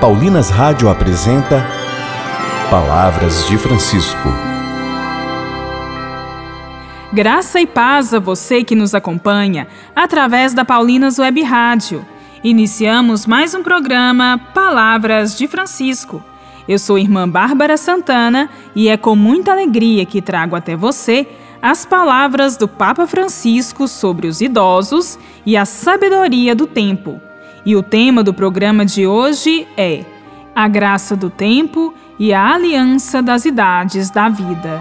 Paulinas Rádio apresenta Palavras de Francisco. Graça e paz a você que nos acompanha através da Paulinas Web Rádio. Iniciamos mais um programa Palavras de Francisco. Eu sou irmã Bárbara Santana e é com muita alegria que trago até você as palavras do Papa Francisco sobre os idosos e a sabedoria do tempo. E o tema do programa de hoje é A Graça do Tempo e a Aliança das Idades da Vida.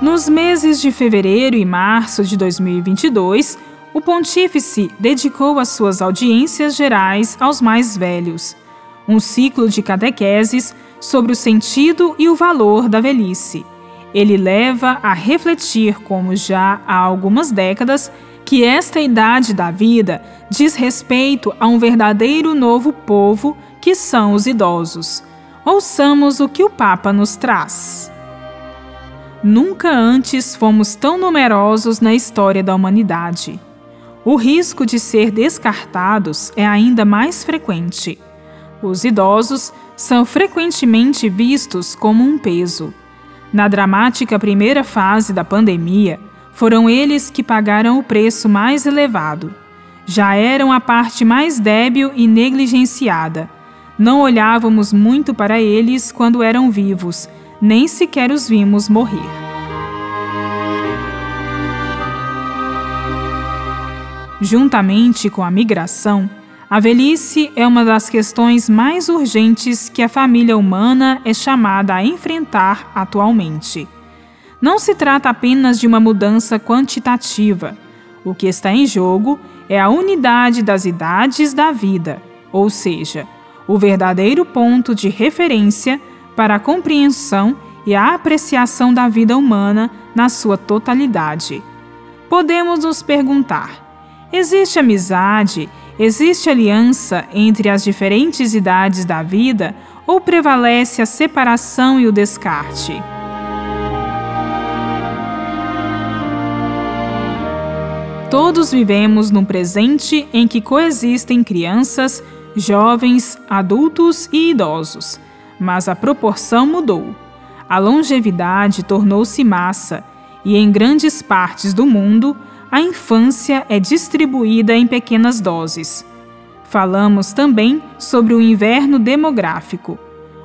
Nos meses de fevereiro e março de 2022, o Pontífice dedicou as suas audiências gerais aos mais velhos um ciclo de catequeses sobre o sentido e o valor da velhice. Ele leva a refletir, como já há algumas décadas, que esta idade da vida diz respeito a um verdadeiro novo povo que são os idosos. Ouçamos o que o Papa nos traz. Nunca antes fomos tão numerosos na história da humanidade. O risco de ser descartados é ainda mais frequente. Os idosos são frequentemente vistos como um peso. Na dramática primeira fase da pandemia, foram eles que pagaram o preço mais elevado. Já eram a parte mais débil e negligenciada. Não olhávamos muito para eles quando eram vivos, nem sequer os vimos morrer. Juntamente com a migração, a velhice é uma das questões mais urgentes que a família humana é chamada a enfrentar atualmente. Não se trata apenas de uma mudança quantitativa. O que está em jogo é a unidade das idades da vida, ou seja, o verdadeiro ponto de referência para a compreensão e a apreciação da vida humana na sua totalidade. Podemos nos perguntar: existe amizade Existe aliança entre as diferentes idades da vida ou prevalece a separação e o descarte? Todos vivemos num presente em que coexistem crianças, jovens, adultos e idosos, mas a proporção mudou. A longevidade tornou-se massa e, em grandes partes do mundo, a infância é distribuída em pequenas doses. Falamos também sobre o inverno demográfico,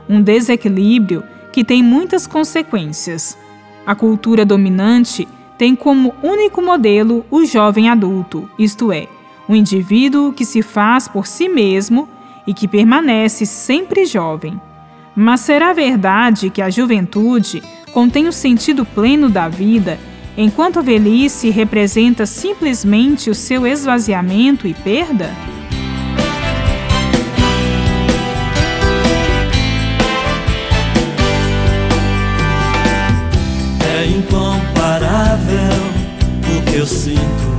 um desequilíbrio que tem muitas consequências. A cultura dominante tem como único modelo o jovem adulto, isto é, o indivíduo que se faz por si mesmo e que permanece sempre jovem. Mas será verdade que a juventude contém o sentido pleno da vida enquanto a velhice representa simplesmente o seu esvaziamento e perda? É incomparável o que eu sinto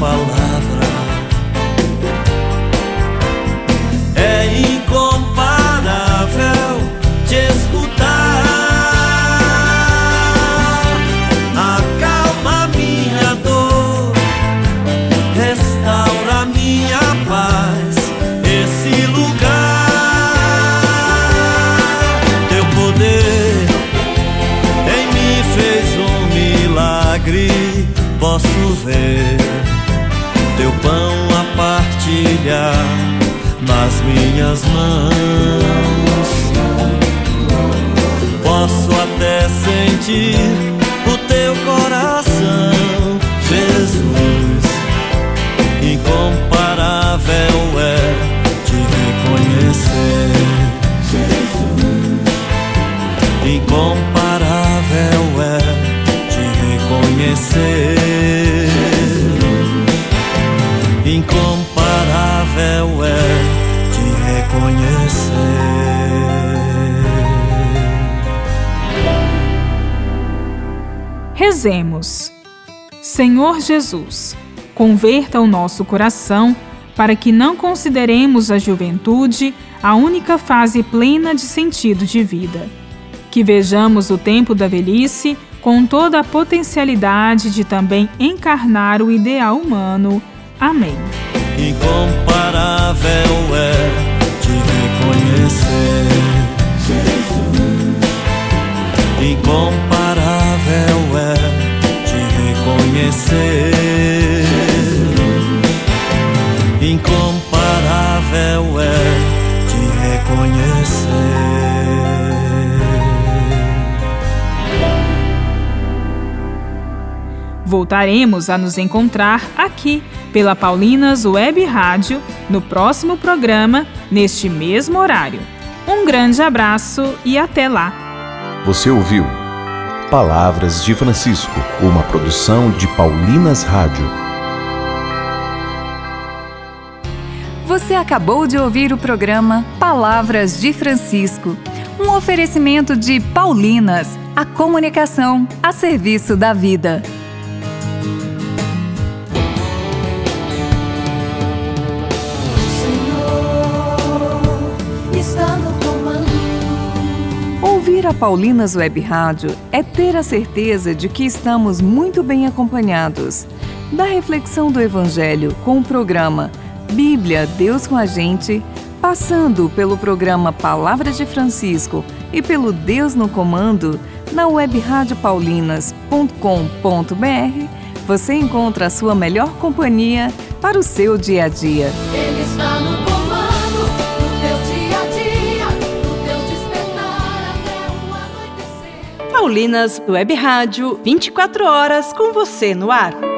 пополам partilhar nas minhas mãos. Posso até sentir o teu coração, Jesus. Rezemos. Senhor Jesus, converta o nosso coração para que não consideremos a juventude a única fase plena de sentido de vida. Que vejamos o tempo da velhice com toda a potencialidade de também encarnar o ideal humano. Amém. Incomparável é te reconhecer. Incomparável reconhecer. Incomparável é te reconhecer. Voltaremos a nos encontrar aqui pela Paulinas Web Rádio no próximo programa, neste mesmo horário. Um grande abraço e até lá! Você ouviu Palavras de Francisco, uma produção de Paulinas Rádio. Você acabou de ouvir o programa Palavras de Francisco, um oferecimento de Paulinas, a comunicação a serviço da vida. Ouvir a Paulinas Web Rádio é ter a certeza de que estamos muito bem acompanhados. Da reflexão do Evangelho com o programa Bíblia Deus com a Gente, passando pelo programa Palavras de Francisco e pelo Deus no Comando, na webradiopaulinas.com.br, você encontra a sua melhor companhia para o seu dia a dia. Ele está no Paulinas Web Rádio, 24 horas com você no ar.